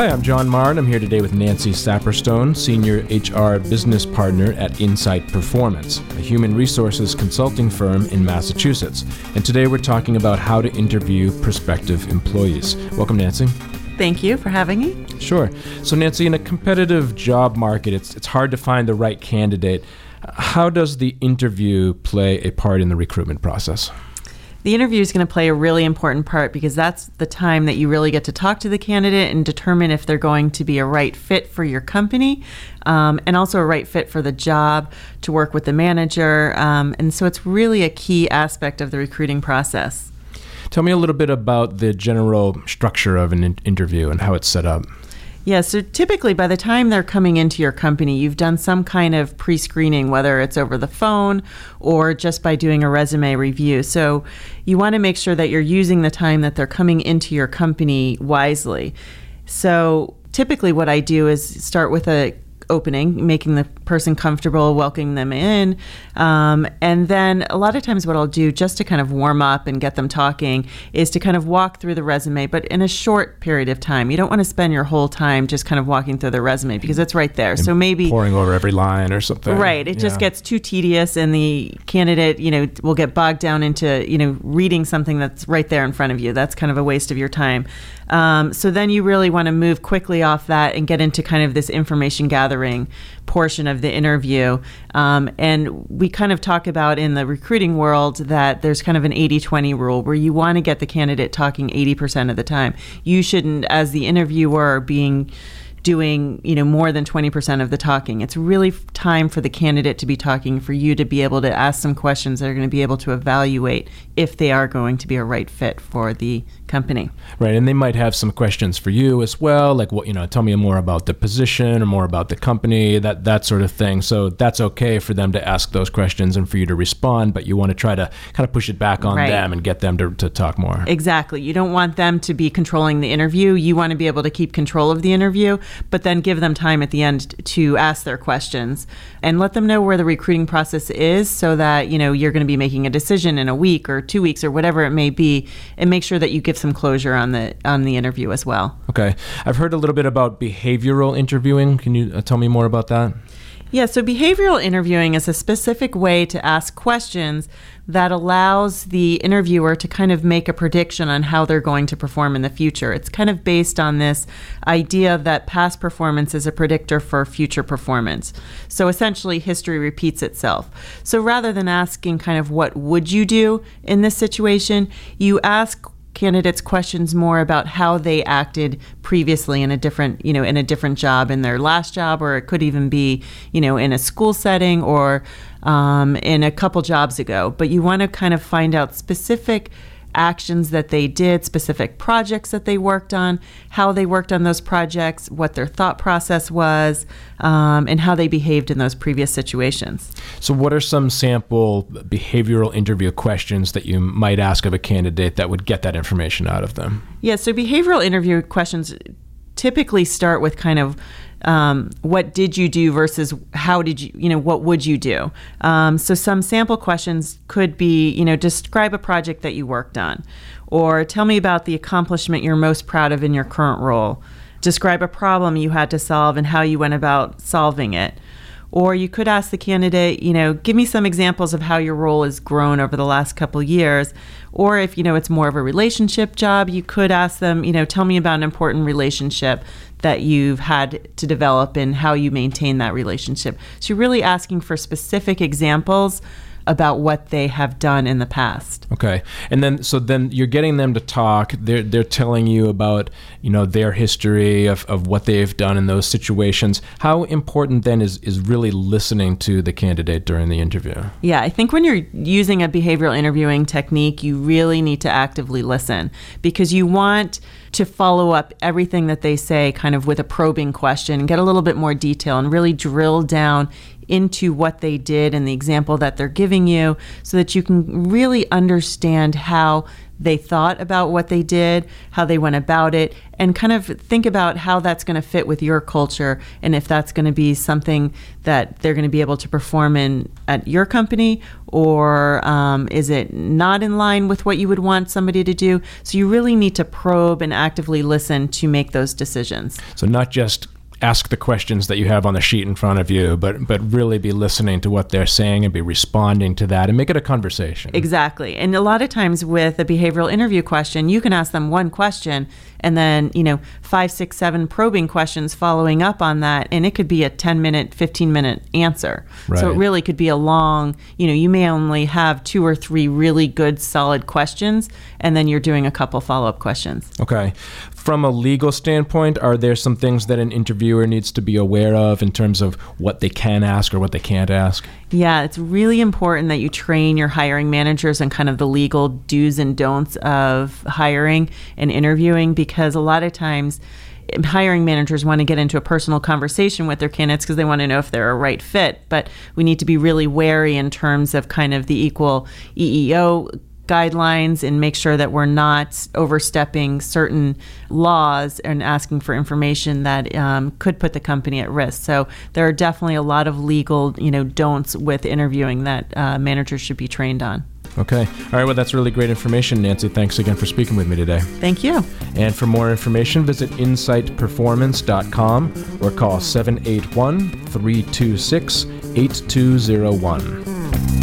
Hi, I'm John Marr, and I'm here today with Nancy Saperstone, Senior HR Business Partner at Insight Performance, a human resources consulting firm in Massachusetts. And today we're talking about how to interview prospective employees. Welcome, Nancy. Thank you for having me. Sure. So, Nancy, in a competitive job market, it's, it's hard to find the right candidate. How does the interview play a part in the recruitment process? The interview is going to play a really important part because that's the time that you really get to talk to the candidate and determine if they're going to be a right fit for your company um, and also a right fit for the job to work with the manager. Um, and so it's really a key aspect of the recruiting process. Tell me a little bit about the general structure of an in- interview and how it's set up. Yeah, so typically by the time they're coming into your company, you've done some kind of pre screening, whether it's over the phone or just by doing a resume review. So you want to make sure that you're using the time that they're coming into your company wisely. So typically, what I do is start with a opening, making the person comfortable, welcoming them in. Um, and then a lot of times, what I'll do just to kind of warm up and get them talking is to kind of walk through the resume, but in a short period of time. You don't want to spend your whole time just kind of walking through the resume because it's right there. And so maybe poring over every line or something. Right. It yeah. just gets too tedious, and the candidate, you know, will get bogged down into, you know, reading something that's right there in front of you. That's kind of a waste of your time. Um, so then you really want to move quickly off that and get into kind of this information gathering portion of the interview. Um, and we kind of talk about in the recruiting world that there's kind of an 80 20 rule where you want to get the candidate talking 80% of the time. You shouldn't, as the interviewer, being doing you know more than 20% of the talking. It's really time for the candidate to be talking for you to be able to ask some questions that are going to be able to evaluate if they are going to be a right fit for the company. Right and they might have some questions for you as well like what you know tell me more about the position or more about the company that that sort of thing. So that's okay for them to ask those questions and for you to respond but you want to try to kind of push it back on right. them and get them to, to talk more. Exactly. You don't want them to be controlling the interview. You want to be able to keep control of the interview but then give them time at the end to ask their questions and let them know where the recruiting process is so that, you know, you're going to be making a decision in a week or 2 weeks or whatever it may be and make sure that you give some closure on the on the interview as well. Okay. I've heard a little bit about behavioral interviewing. Can you uh, tell me more about that? Yeah, so behavioral interviewing is a specific way to ask questions that allows the interviewer to kind of make a prediction on how they're going to perform in the future. It's kind of based on this idea that past performance is a predictor for future performance. So essentially, history repeats itself. So rather than asking kind of what would you do in this situation, you ask candidates questions more about how they acted previously in a different you know in a different job in their last job or it could even be you know in a school setting or um, in a couple jobs ago. But you want to kind of find out specific actions that they did, specific projects that they worked on, how they worked on those projects, what their thought process was, um, and how they behaved in those previous situations. So, what are some sample behavioral interview questions that you might ask of a candidate that would get that information out of them? Yeah, so behavioral interview questions typically start with kind of um, what did you do versus how did you, you know, what would you do? Um, so some sample questions could be, you know, describe a project that you worked on, or tell me about the accomplishment you're most proud of in your current role. Describe a problem you had to solve and how you went about solving it. Or you could ask the candidate, you know, give me some examples of how your role has grown over the last couple years. Or if, you know, it's more of a relationship job, you could ask them, you know, tell me about an important relationship that you've had to develop and how you maintain that relationship. So you're really asking for specific examples about what they have done in the past. Okay. And then so then you're getting them to talk. They're they're telling you about, you know, their history of, of what they've done in those situations. How important then is is really listening to the candidate during the interview? Yeah, I think when you're using a behavioral interviewing technique, you really need to actively listen because you want to follow up everything that they say kind of with a probing question and get a little bit more detail and really drill down into what they did and the example that they're giving you so that you can really understand how they thought about what they did, how they went about it, and kind of think about how that's going to fit with your culture and if that's going to be something that they're going to be able to perform in at your company or um, is it not in line with what you would want somebody to do? So you really need to probe and actively listen to make those decisions. So not just ask the questions that you have on the sheet in front of you, but but really be listening to what they're saying and be responding to that and make it a conversation. Exactly. And a lot of times with a behavioral interview question, you can ask them one question and then, you know, five, six, seven probing questions following up on that. And it could be a 10 minute, 15 minute answer. Right. So it really could be a long, you know, you may only have two or three really good, solid questions, and then you're doing a couple follow up questions. Okay. From a legal standpoint, are there some things that an interviewer needs to be aware of in terms of what they can ask or what they can't ask? Yeah, it's really important that you train your hiring managers on kind of the legal do's and don'ts of hiring and interviewing because a lot of times hiring managers want to get into a personal conversation with their candidates because they want to know if they're a right fit. But we need to be really wary in terms of kind of the equal EEO guidelines and make sure that we're not overstepping certain laws and asking for information that um, could put the company at risk. So there are definitely a lot of legal, you know, don'ts with interviewing that uh, managers should be trained on. Okay. All right. Well, that's really great information, Nancy. Thanks again for speaking with me today. Thank you. And for more information, visit insightperformance.com or call 781 326 8201.